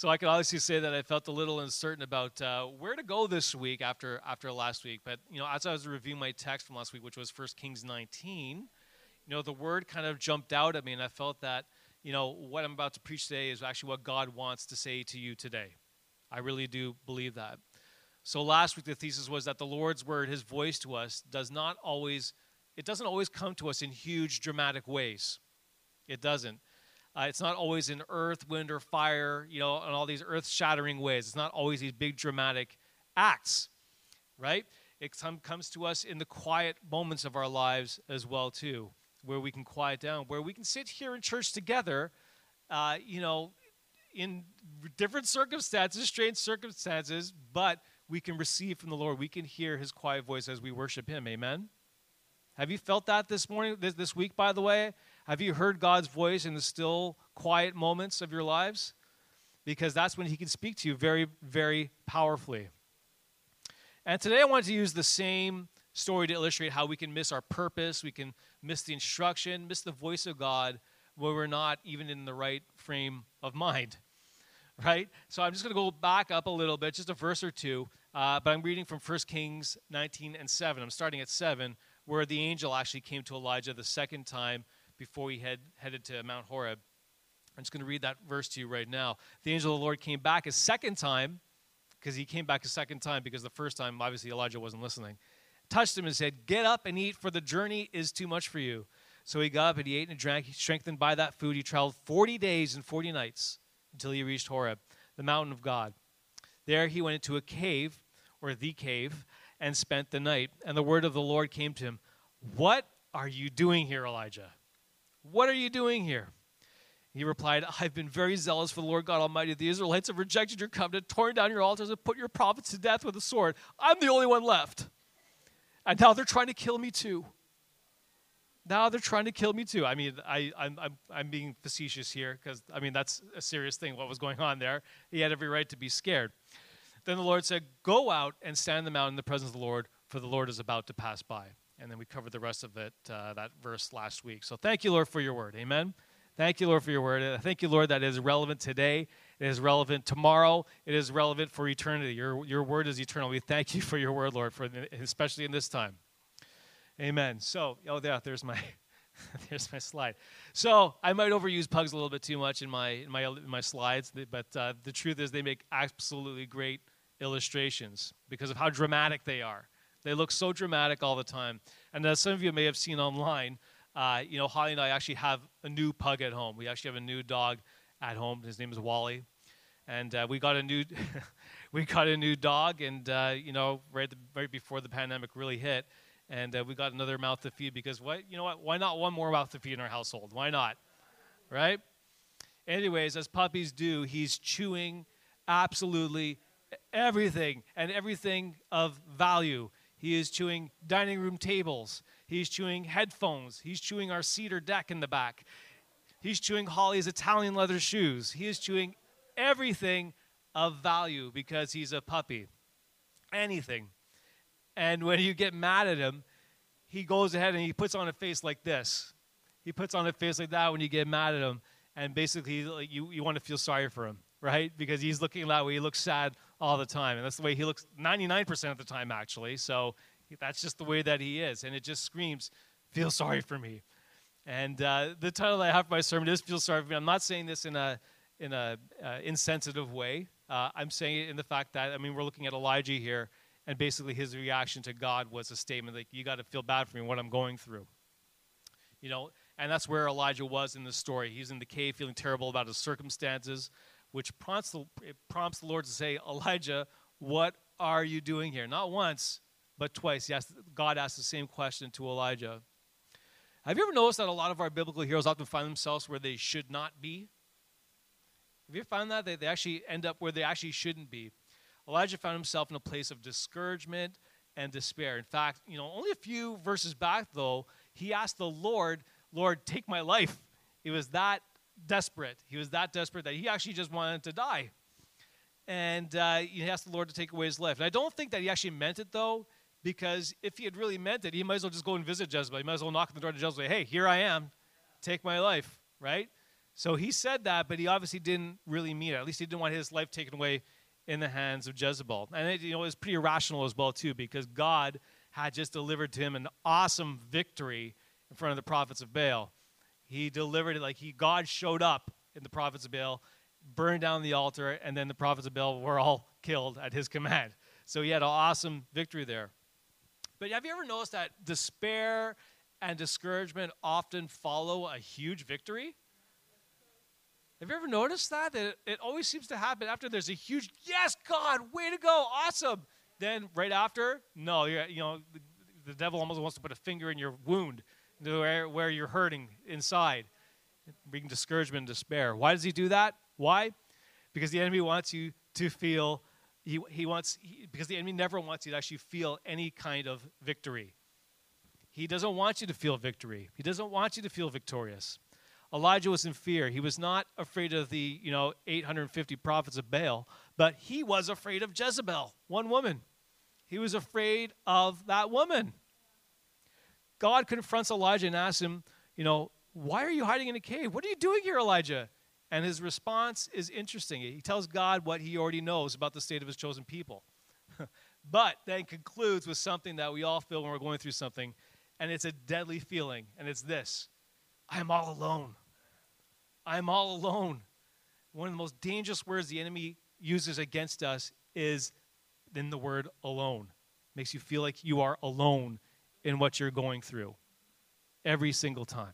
So I can honestly say that I felt a little uncertain about uh, where to go this week after after last week. But you know, as I was reviewing my text from last week, which was 1 Kings 19, you know, the word kind of jumped out at me, and I felt that you know what I'm about to preach today is actually what God wants to say to you today. I really do believe that. So last week the thesis was that the Lord's word, His voice to us, does not always it doesn't always come to us in huge dramatic ways. It doesn't. Uh, it's not always in earth, wind, or fire, you know, in all these earth shattering ways. It's not always these big dramatic acts, right? It comes to us in the quiet moments of our lives as well, too, where we can quiet down, where we can sit here in church together, uh, you know, in different circumstances, strange circumstances, but we can receive from the Lord. We can hear his quiet voice as we worship him. Amen? Have you felt that this morning, this, this week, by the way? Have you heard God's voice in the still, quiet moments of your lives? Because that's when He can speak to you very, very powerfully. And today I want to use the same story to illustrate how we can miss our purpose, we can miss the instruction, miss the voice of God when we're not even in the right frame of mind. Right? So I'm just going to go back up a little bit, just a verse or two, uh, but I'm reading from 1 Kings 19 and 7. I'm starting at 7, where the angel actually came to Elijah the second time before he had headed to Mount Horeb. I'm just going to read that verse to you right now. The angel of the Lord came back a second time, because he came back a second time, because the first time, obviously, Elijah wasn't listening. Touched him and said, Get up and eat, for the journey is too much for you. So he got up and he ate and drank. He strengthened by that food. He traveled 40 days and 40 nights until he reached Horeb, the mountain of God. There he went into a cave, or the cave, and spent the night. And the word of the Lord came to him What are you doing here, Elijah? What are you doing here? He replied, I've been very zealous for the Lord God Almighty. The Israelites have rejected your covenant, torn down your altars, and put your prophets to death with a sword. I'm the only one left. And now they're trying to kill me too. Now they're trying to kill me too. I mean, I, I'm, I'm, I'm being facetious here because, I mean, that's a serious thing, what was going on there. He had every right to be scared. Then the Lord said, Go out and stand in the mountain in the presence of the Lord, for the Lord is about to pass by and then we covered the rest of it, uh, that verse last week. So thank you, Lord, for your word. Amen. Thank you, Lord, for your word. Thank you, Lord, that is relevant today. It is relevant tomorrow. It is relevant for eternity. Your, your word is eternal. We thank you for your word, Lord, for especially in this time. Amen. So, oh, yeah, there's my. There's my slide. So I might overuse pugs a little bit too much in my in my in my slides, but uh, the truth is they make absolutely great illustrations because of how dramatic they are. They look so dramatic all the time. And as some of you may have seen online, uh, you know, Holly and I actually have a new pug at home. We actually have a new dog at home. His name is Wally, and uh, we got a new we got a new dog, and uh, you know, right the, right before the pandemic really hit, and uh, we got another mouth to feed because what you know what? Why not one more mouth to feed in our household? Why not? Right? Anyways, as puppies do, he's chewing absolutely everything and everything of value he is chewing dining room tables. He's chewing headphones. He's chewing our cedar deck in the back. He's chewing Holly's Italian leather shoes. He is chewing everything of value because he's a puppy. Anything. And when you get mad at him, he goes ahead and he puts on a face like this. He puts on a face like that when you get mad at him. And basically, you, you want to feel sorry for him, right? Because he's looking that way. He looks sad all the time. And that's the way he looks 99% of the time, actually. So that's just the way that he is. And it just screams, feel sorry for me. And uh, the title I have for my sermon is Feel Sorry for Me. I'm not saying this in a, in a uh, insensitive way. Uh, I'm saying it in the fact that, I mean, we're looking at Elijah here, and basically his reaction to God was a statement like, you got to feel bad for me, what I'm going through. You know, and that's where Elijah was in the story. He's in the cave feeling terrible about his circumstances which prompts the, prompts the Lord to say, Elijah, what are you doing here? Not once, but twice. Yes, God asked the same question to Elijah. Have you ever noticed that a lot of our biblical heroes often find themselves where they should not be? Have you found that? They, they actually end up where they actually shouldn't be. Elijah found himself in a place of discouragement and despair. In fact, you know, only a few verses back, though, he asked the Lord, Lord, take my life. It was that desperate. He was that desperate that he actually just wanted to die. And uh, he asked the Lord to take away his life. And I don't think that he actually meant it, though, because if he had really meant it, he might as well just go and visit Jezebel. He might as well knock on the door to Jezebel and say, hey, here I am. Take my life, right? So he said that, but he obviously didn't really mean it. At least he didn't want his life taken away in the hands of Jezebel. And it, you know, it was pretty irrational as well too, because God had just delivered to him an awesome victory in front of the prophets of Baal. He delivered it like he God showed up in the prophets of Baal, burned down the altar, and then the prophets of Baal were all killed at his command. So he had an awesome victory there. But have you ever noticed that despair and discouragement often follow a huge victory? Have you ever noticed that? That it always seems to happen after there's a huge, yes, God, way to go, awesome. Then right after, no, you know, the, the, devil almost wants to put a finger in your wound where, where you're hurting inside, bringing discouragement and despair. Why does he do that? Why? Because the enemy wants you to feel, he, he wants, he, because the enemy never wants you to actually feel any kind of victory. He doesn't want you to feel victory. He doesn't want you to feel victorious. Elijah was in fear. He was not afraid of the, you know, 850 prophets of Baal, but he was afraid of Jezebel, one woman. He was afraid of that woman. God confronts Elijah and asks him, you know, why are you hiding in a cave? What are you doing here, Elijah? And his response is interesting. He tells God what he already knows about the state of his chosen people. but then concludes with something that we all feel when we're going through something, and it's a deadly feeling, and it's this I am all alone. I'm all alone. One of the most dangerous words the enemy uses against us is in the word alone. Makes you feel like you are alone in what you're going through every single time.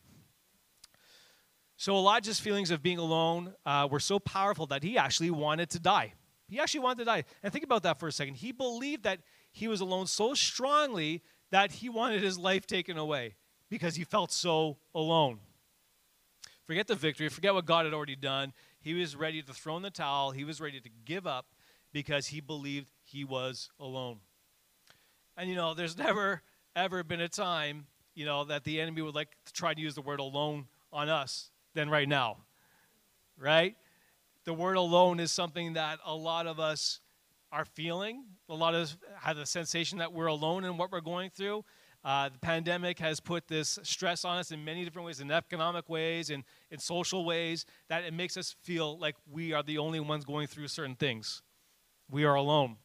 So Elijah's feelings of being alone uh, were so powerful that he actually wanted to die. He actually wanted to die. And think about that for a second. He believed that he was alone so strongly that he wanted his life taken away because he felt so alone. Forget the victory, forget what God had already done. He was ready to throw in the towel, he was ready to give up because he believed he was alone. And you know, there's never ever been a time, you know, that the enemy would like to try to use the word alone on us than right now. Right? The word alone is something that a lot of us are feeling. A lot of us have the sensation that we're alone in what we're going through. Uh, the pandemic has put this stress on us in many different ways, in economic ways, and in social ways, that it makes us feel like we are the only ones going through certain things. We are alone,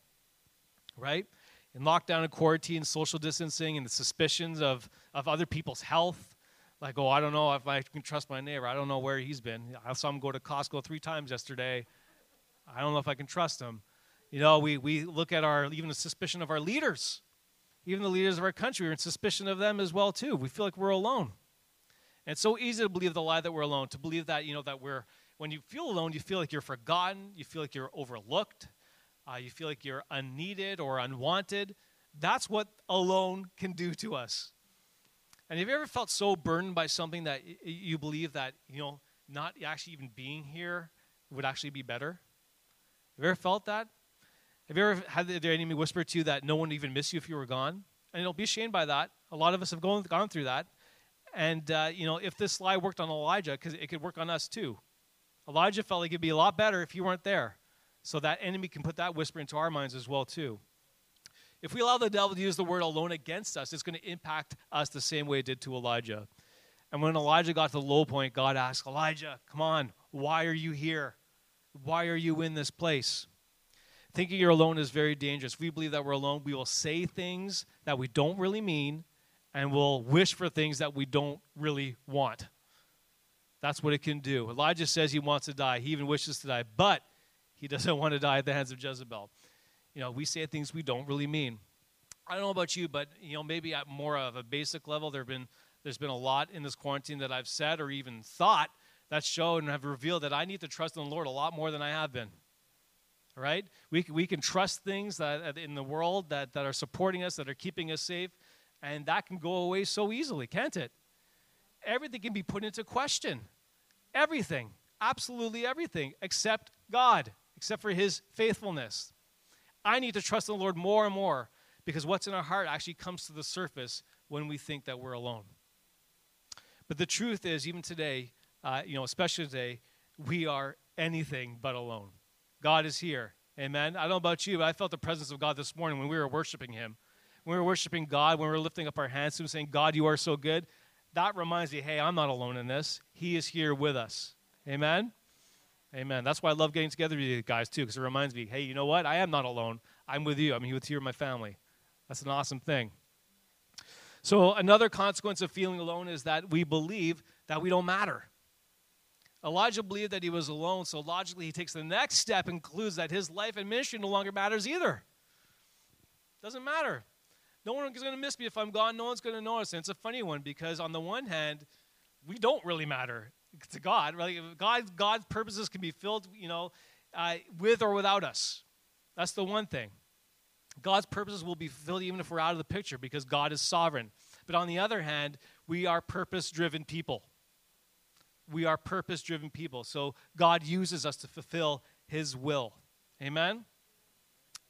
right? In lockdown and quarantine, social distancing, and the suspicions of, of other people's health. Like, oh, I don't know if I can trust my neighbor. I don't know where he's been. I saw him go to Costco three times yesterday. I don't know if I can trust him. You know, we, we look at our, even the suspicion of our leaders even the leaders of our country are in suspicion of them as well too. We feel like we're alone. And it's so easy to believe the lie that we're alone, to believe that, you know, that we're, when you feel alone, you feel like you're forgotten, you feel like you're overlooked, uh, you feel like you're unneeded or unwanted. That's what alone can do to us. And have you ever felt so burdened by something that y- you believe that, you know, not actually even being here would actually be better? Have you ever felt that? Have you ever had the enemy whisper to you that no one would even miss you if you were gone? And don't be ashamed by that. A lot of us have gone, gone through that. And, uh, you know, if this lie worked on Elijah, because it could work on us too. Elijah felt like it'd be a lot better if you weren't there. So that enemy can put that whisper into our minds as well too. If we allow the devil to use the word alone against us, it's going to impact us the same way it did to Elijah. And when Elijah got to the low point, God asked, Elijah, come on, why are you here? Why are you in this place? Thinking you're alone is very dangerous. We believe that we're alone, we will say things that we don't really mean and we'll wish for things that we don't really want. That's what it can do. Elijah says he wants to die. He even wishes to die, but he doesn't want to die at the hands of Jezebel. You know, we say things we don't really mean. I don't know about you, but you know, maybe at more of a basic level, there have been there's been a lot in this quarantine that I've said or even thought that showed and have revealed that I need to trust in the Lord a lot more than I have been right? We, we can trust things that in the world that, that are supporting us, that are keeping us safe, and that can go away so easily, can't it? Everything can be put into question. Everything. Absolutely everything, except God, except for His faithfulness. I need to trust in the Lord more and more because what's in our heart actually comes to the surface when we think that we're alone. But the truth is, even today, uh, you know, especially today, we are anything but alone. God is here. Amen. I don't know about you, but I felt the presence of God this morning when we were worshiping Him. When we were worshiping God, when we were lifting up our hands to Him, saying, God, you are so good, that reminds me, hey, I'm not alone in this. He is here with us. Amen? Amen. That's why I love getting together with you guys, too, because it reminds me hey, you know what? I am not alone. I'm with you. I'm with you and my family. That's an awesome thing. So, another consequence of feeling alone is that we believe that we don't matter. Elijah believed that he was alone, so logically he takes the next step and concludes that his life and ministry no longer matters either. Doesn't matter. No one is going to miss me if I'm gone. No one's going to notice. And it's a funny one because, on the one hand, we don't really matter to God. Right? God God's purposes can be filled, you know, uh, with or without us. That's the one thing. God's purposes will be fulfilled even if we're out of the picture because God is sovereign. But on the other hand, we are purpose driven people. We are purpose driven people. So God uses us to fulfill his will. Amen?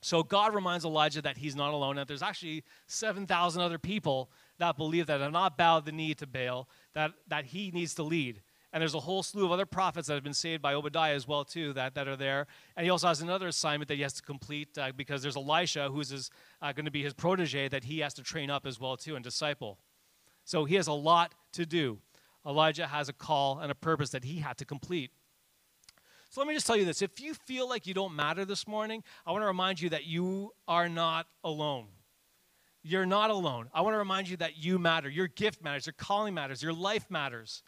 So God reminds Elijah that he's not alone, that there's actually 7,000 other people that believe that have not bowed the knee to Baal, that, that he needs to lead. And there's a whole slew of other prophets that have been saved by Obadiah as well, too, that, that are there. And he also has another assignment that he has to complete uh, because there's Elisha, who's uh, going to be his protege, that he has to train up as well, too, and disciple. So he has a lot to do. Elijah has a call and a purpose that he had to complete. So let me just tell you this. If you feel like you don't matter this morning, I want to remind you that you are not alone. You're not alone. I want to remind you that you matter. Your gift matters. Your calling matters. Your life matters.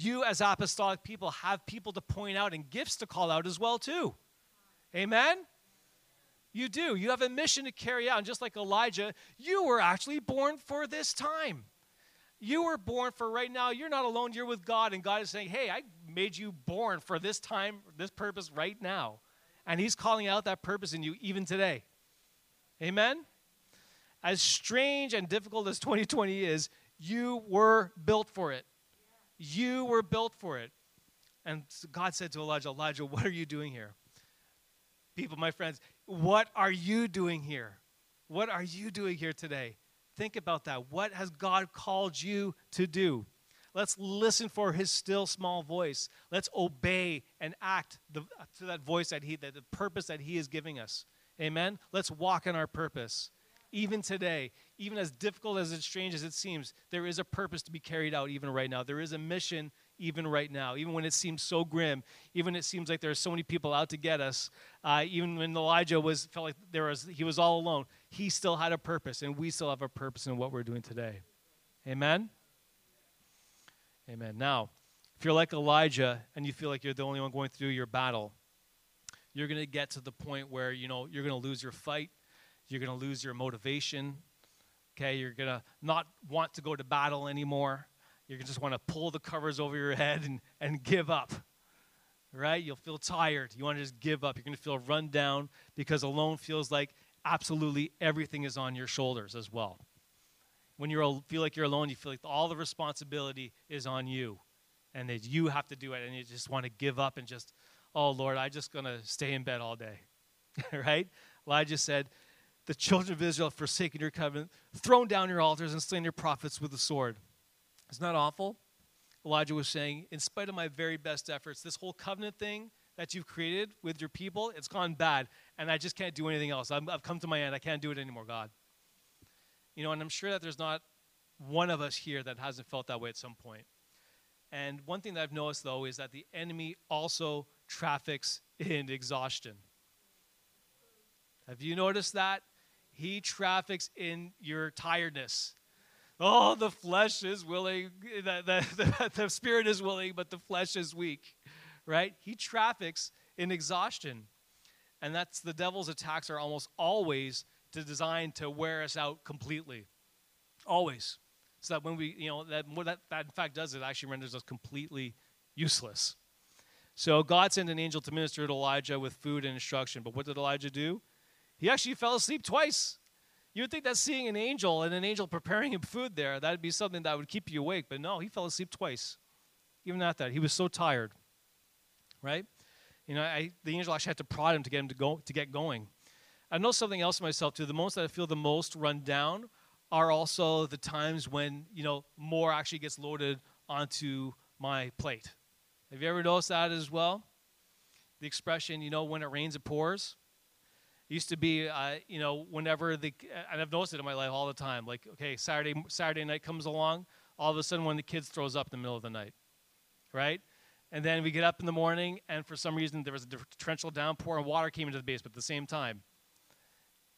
You, as apostolic people, have people to point out and gifts to call out as well, too. Amen? You do. You have a mission to carry out. And just like Elijah, you were actually born for this time. You were born for right now. You're not alone. You're with God. And God is saying, hey, I made you born for this time, this purpose right now. And He's calling out that purpose in you even today. Amen? As strange and difficult as 2020 is, you were built for it. You were built for it. And God said to Elijah, Elijah, what are you doing here? People, my friends, what are you doing here? What are you doing here today? Think about that. What has God called you to do? Let's listen for his still small voice. Let's obey and act the, to that voice that he, that the purpose that he is giving us. Amen. Let's walk in our purpose. Even today, even as difficult as it's strange as it seems, there is a purpose to be carried out even right now. There is a mission even right now, even when it seems so grim, even it seems like there are so many people out to get us. Uh, even when Elijah was felt like there was he was all alone, he still had a purpose, and we still have a purpose in what we're doing today. Amen. Amen. Now, if you're like Elijah and you feel like you're the only one going through your battle, you're going to get to the point where you know you're going to lose your fight, you're going to lose your motivation. Okay, you're going to not want to go to battle anymore You're going to just want to pull the covers over your head and, and give up. Right? You'll feel tired. You want to just give up. You're going to feel run down because alone feels like absolutely everything is on your shoulders as well. When you feel like you're alone, you feel like all the responsibility is on you and that you have to do it and you just want to give up and just, oh Lord, I'm just going to stay in bed all day. right? Elijah said, the children of Israel have forsaken your covenant, thrown down your altars, and slain your prophets with the sword. It's not awful. Elijah was saying, in spite of my very best efforts, this whole covenant thing that you've created with your people, it's gone bad, and I just can't do anything else. i have come to my end. I can't do it anymore, God. You know, and I'm sure that there's not one of us here that hasn't felt that way at some point. And one thing that I've noticed, though, is that the enemy also traffics in exhaustion. Have you noticed that? He traffics in your tiredness oh, the flesh is willing, the, the, the, the spirit is willing, but the flesh is weak, right? He traffics in exhaustion. And that's the devil's attacks are almost always to design to wear us out completely. Always. So that when we, you know, that that, that in fact does, it actually renders us completely useless. So God sent an angel to minister to Elijah with food and instruction. But what did Elijah do? He actually fell asleep twice. You would think that seeing an angel and an angel preparing him food there, that would be something that would keep you awake. But no, he fell asleep twice. Even at that, he was so tired. Right? You know, I, the angel actually had to prod him to get him to go to get going. I know something else myself too. The moments that I feel the most run down are also the times when you know more actually gets loaded onto my plate. Have you ever noticed that as well? The expression, you know, when it rains, it pours used to be, uh, you know, whenever the, and I've noticed it in my life all the time. Like, okay, Saturday Saturday night comes along, all of a sudden of the kids throws up in the middle of the night, right? And then we get up in the morning, and for some reason, there was a torrential downpour, and water came into the basement at the same time.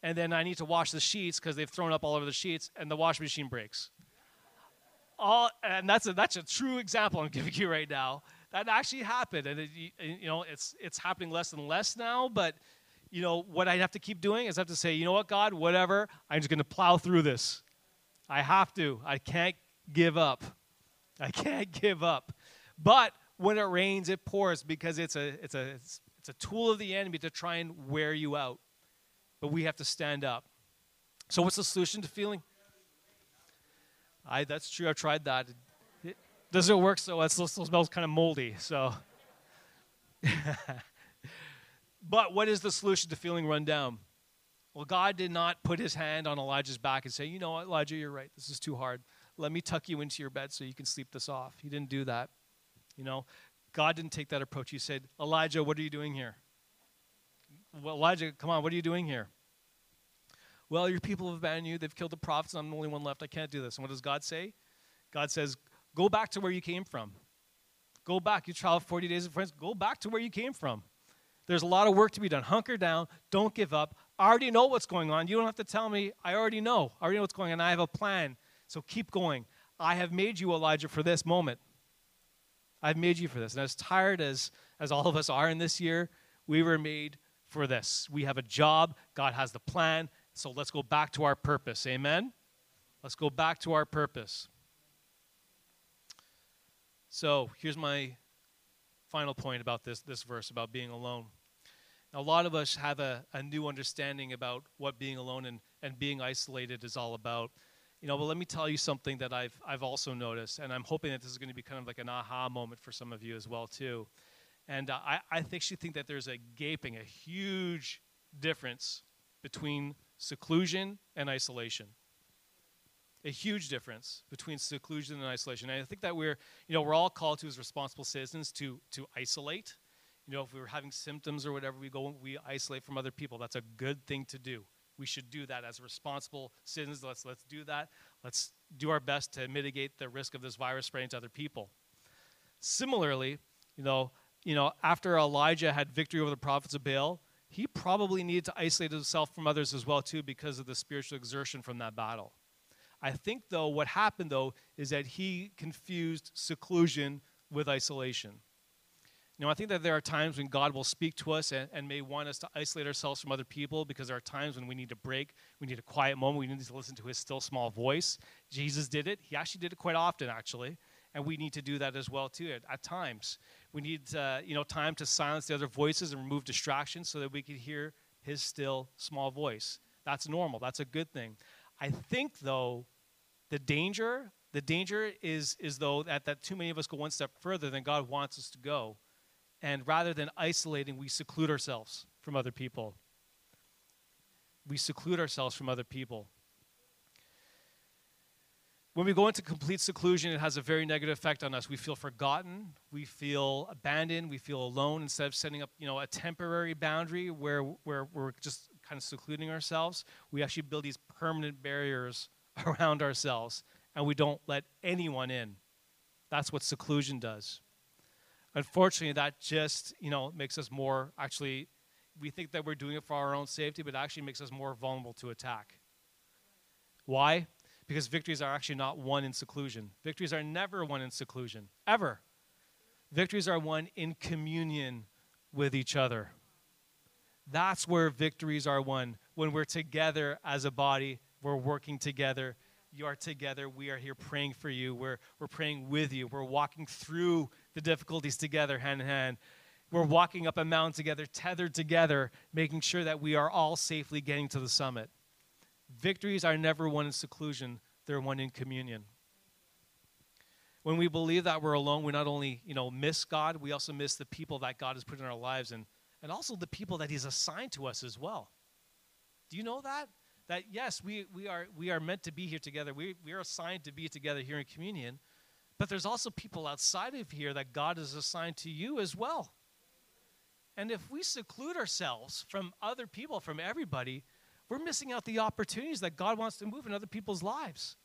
And then I need to wash the sheets because they've thrown up all over the sheets, and the washing machine breaks. All, and that's a, that's a true example I'm giving you right now. That actually happened, and it, you know it's it's happening less and less now. But you know what I'd have to keep doing is I have to say, you know what, God, whatever, I'm just going to plow through this. I have to. I can't give up. I can't give up. But when it rains, it pours because it's a, it's a, it's, it's a tool of the enemy to try and wear you out. But we have to stand up. So, what's the solution to feeling? I, that's true. I've tried that. It doesn't work so. It still smells kind of moldy. So, but what is the solution to feeling run down? Well, God did not put his hand on Elijah's back and say, You know what, Elijah, you're right. This is too hard. Let me tuck you into your bed so you can sleep this off. He didn't do that. You know, God didn't take that approach. He said, Elijah, what are you doing here? Well, Elijah, come on, what are you doing here? Well, your people have abandoned you. They've killed the prophets, and I'm the only one left. I can't do this. And what does God say? God says, Go back to where you came from. Go back. You traveled 40 days of friends. Go back to where you came from. There's a lot of work to be done. Hunker down. Don't give up. I already know what's going on. You don't have to tell me. I already know. I already know what's going on. I have a plan. So keep going. I have made you, Elijah, for this moment. I've made you for this. And as tired as, as all of us are in this year, we were made for this. We have a job, God has the plan. So let's go back to our purpose. Amen? Let's go back to our purpose. So here's my final point about this, this verse about being alone. Now, a lot of us have a, a new understanding about what being alone and, and being isolated is all about. You know, but let me tell you something that I've, I've also noticed, and I'm hoping that this is going to be kind of like an aha moment for some of you as well, too. And uh, I, I actually think that there's a gaping, a huge difference between seclusion and isolation. A huge difference between seclusion and isolation. And I think that we're, you know, we're all called to as responsible citizens to, to isolate. You know, if we were having symptoms or whatever, we go we isolate from other people. That's a good thing to do we should do that as responsible citizens. Let's, let's do that. Let's do our best to mitigate the risk of this virus spreading to other people. Similarly, you know, you know, after Elijah had victory over the prophets of Baal, he probably needed to isolate himself from others as well too because of the spiritual exertion from that battle. I think though what happened though is that he confused seclusion with isolation. Know, I think that there are times when God will speak to us and, and, may want us to isolate ourselves from other people because there are times when we need to break, we need a quiet moment, we need to listen to his still small voice. Jesus did it. He actually did it quite often, actually. And we need to do that as well, too, at, at times. We need, uh, you know, time to silence the other voices and remove distractions so that we can hear his still small voice. That's normal. That's a good thing. I think, though, the danger, the danger is, is though, that, that too many of us go one step further than God wants us to go and rather than isolating, we seclude ourselves from other people. We seclude ourselves from other people. When we go into complete seclusion, it has a very negative effect on us. We feel forgotten, we feel abandoned, we feel alone instead of setting up, you know, a temporary boundary where, where we're just kind of secluding ourselves. We actually build these permanent barriers around ourselves and we don't let anyone in. That's what seclusion does. Unfortunately, that just, you know, makes us more actually we think that we're doing it for our own safety, but it actually makes us more vulnerable to attack. Why? Because victories are actually not won in seclusion. Victories are never won in seclusion, ever. Victories are won in communion with each other. That's where victories are won. When we're together as a body, we're working together. You are together. We are here praying for you. We're, we're praying with you. We're walking through the difficulties together, hand in hand. We're walking up a mountain together, tethered together, making sure that we are all safely getting to the summit. Victories are never won in seclusion, they're won in communion. When we believe that we're alone, we not only you know, miss God, we also miss the people that God has put in our lives and, and also the people that He's assigned to us as well. Do you know that? That yes, we, we, are, we are meant to be here together. We, we are assigned to be together here in communion. But there's also people outside of here that God has assigned to you as well. And if we seclude ourselves from other people, from everybody, we're missing out the opportunities that God wants to move in other people's lives.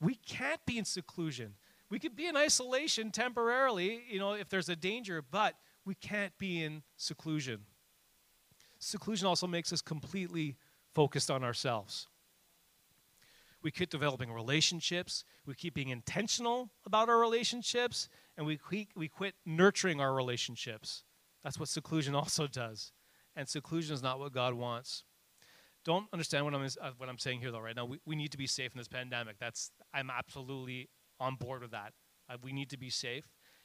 We can't be in seclusion. We could be in isolation temporarily, you know, if there's a danger, but we can't be in seclusion. Seclusion also makes us completely focused on ourselves. We quit developing relationships. We keep being intentional about our relationships, and we quit, we quit nurturing our relationships. That's what seclusion also does. And seclusion is not what God wants. Don't understand what I'm, uh, what I'm saying here, though, right now. We, we need to be safe in this pandemic. That's, I'm absolutely on board with that. Uh, we need to be safe.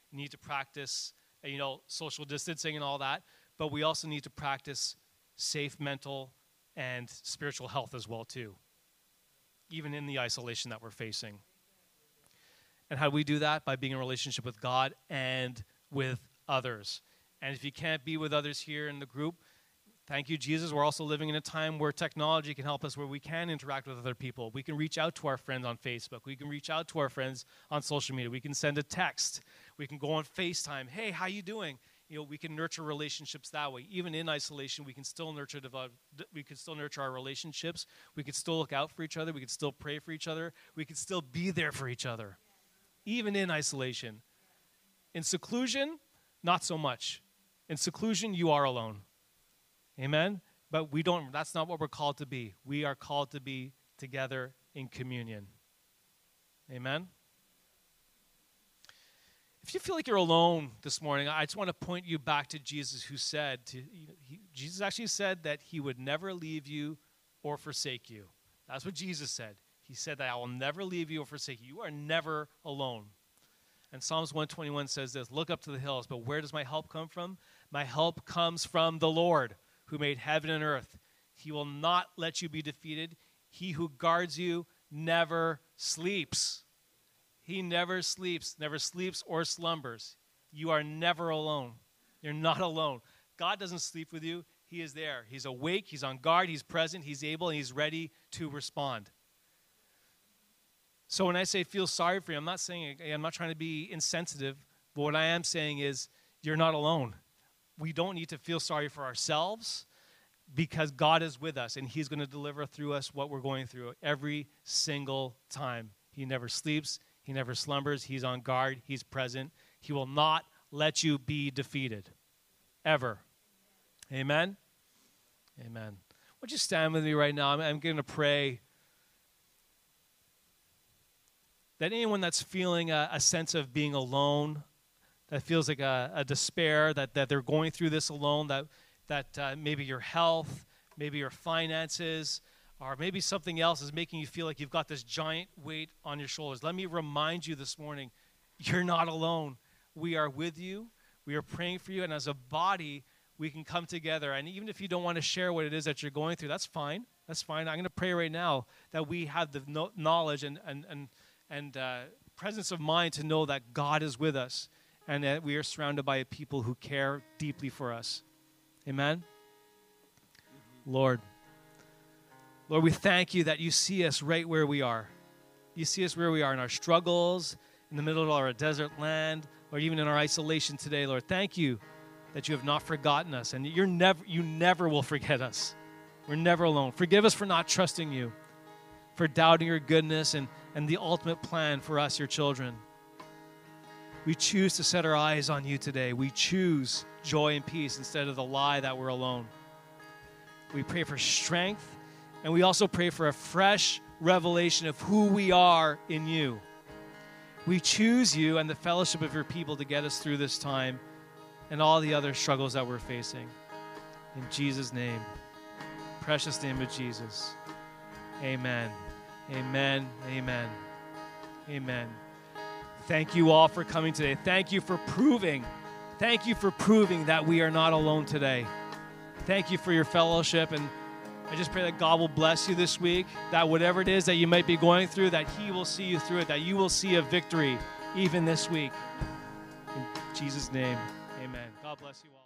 We need to practice, you know, social distancing and all that. But we also need to practice safe mental and spiritual health as well, too even in the isolation that we're facing. And how do we do that? By being in relationship with God and with others. And if you can't be with others here in the group, thank you, Jesus. We're also living in a time where technology can help us, where we can interact with other people. We can reach out to our friends on Facebook. We can reach out to our friends on social media. We can send a text. We can go on FaceTime. Hey, how you doing? you know, we can nurture relationships that way. Even in isolation, we can still nurture we can still nurture our relationships. We can still look out for each other. We can still pray for each other. We can still be there for each other, even in isolation. In seclusion, not so much. In seclusion, you are alone. Amen. But we don't. That's not what we're called to be. We are called to be together in communion. Amen. If you feel like you're alone this morning, I just want to point you back to Jesus, who said, to, he, Jesus actually said that he would never leave you or forsake you. That's what Jesus said. He said that I will never leave you or forsake you. You are never alone. And Psalms 121 says this Look up to the hills, but where does my help come from? My help comes from the Lord, who made heaven and earth. He will not let you be defeated. He who guards you never sleeps. He never sleeps, never sleeps or slumbers. You are never alone. You're not alone. God doesn't sleep with you. He is there. He's awake, he's on guard, he's present, he's able, and he's ready to respond. So when I say feel sorry for you, I'm not saying I'm not trying to be insensitive, but what I am saying is you're not alone. We don't need to feel sorry for ourselves because God is with us and he's going to deliver through us what we're going through every single time. He never sleeps, he never slumbers. He's on guard. He's present. He will not let you be defeated. Ever. Amen? Amen. Would you stand with me right now? I'm, I'm going to pray that anyone that's feeling a, a, sense of being alone, that feels like a, a, despair, that, that they're going through this alone, that, that uh, maybe your health, maybe your finances, or maybe something else is making you feel like you've got this giant weight on your shoulders. Let me remind you this morning you're not alone. We are with you, we are praying for you, and as a body, we can come together. And even if you don't want to share what it is that you're going through, that's fine. That's fine. I'm going to pray right now that we have the knowledge and, and, and, and uh, presence of mind to know that God is with us and that we are surrounded by people who care deeply for us. Amen? Lord. Lord, we thank you that you see us right where we are. You see us where we are in our struggles, in the middle of our desert land, or even in our isolation today, Lord. Thank you that you have not forgotten us, and you're never, you never will forget us. We're never alone. Forgive us for not trusting you, for doubting your goodness and, and the ultimate plan for us, your children. We choose to set our eyes on you today. We choose joy and peace instead of the lie that we're alone. We pray for strength and we also pray for a fresh revelation of who we are in you. We choose you and the fellowship of your people to get us through this time and all the other struggles that we're facing. In Jesus' name, precious name of Jesus. Amen. Amen. Amen. Amen. Thank you all for coming today. Thank you for proving. Thank you for proving that we are not alone today. Thank you for your fellowship and I just pray that God will bless you this week, that whatever it is that you might be going through, that He will see you through it, that you will see a victory even this week. In Jesus' name, amen. God bless you all.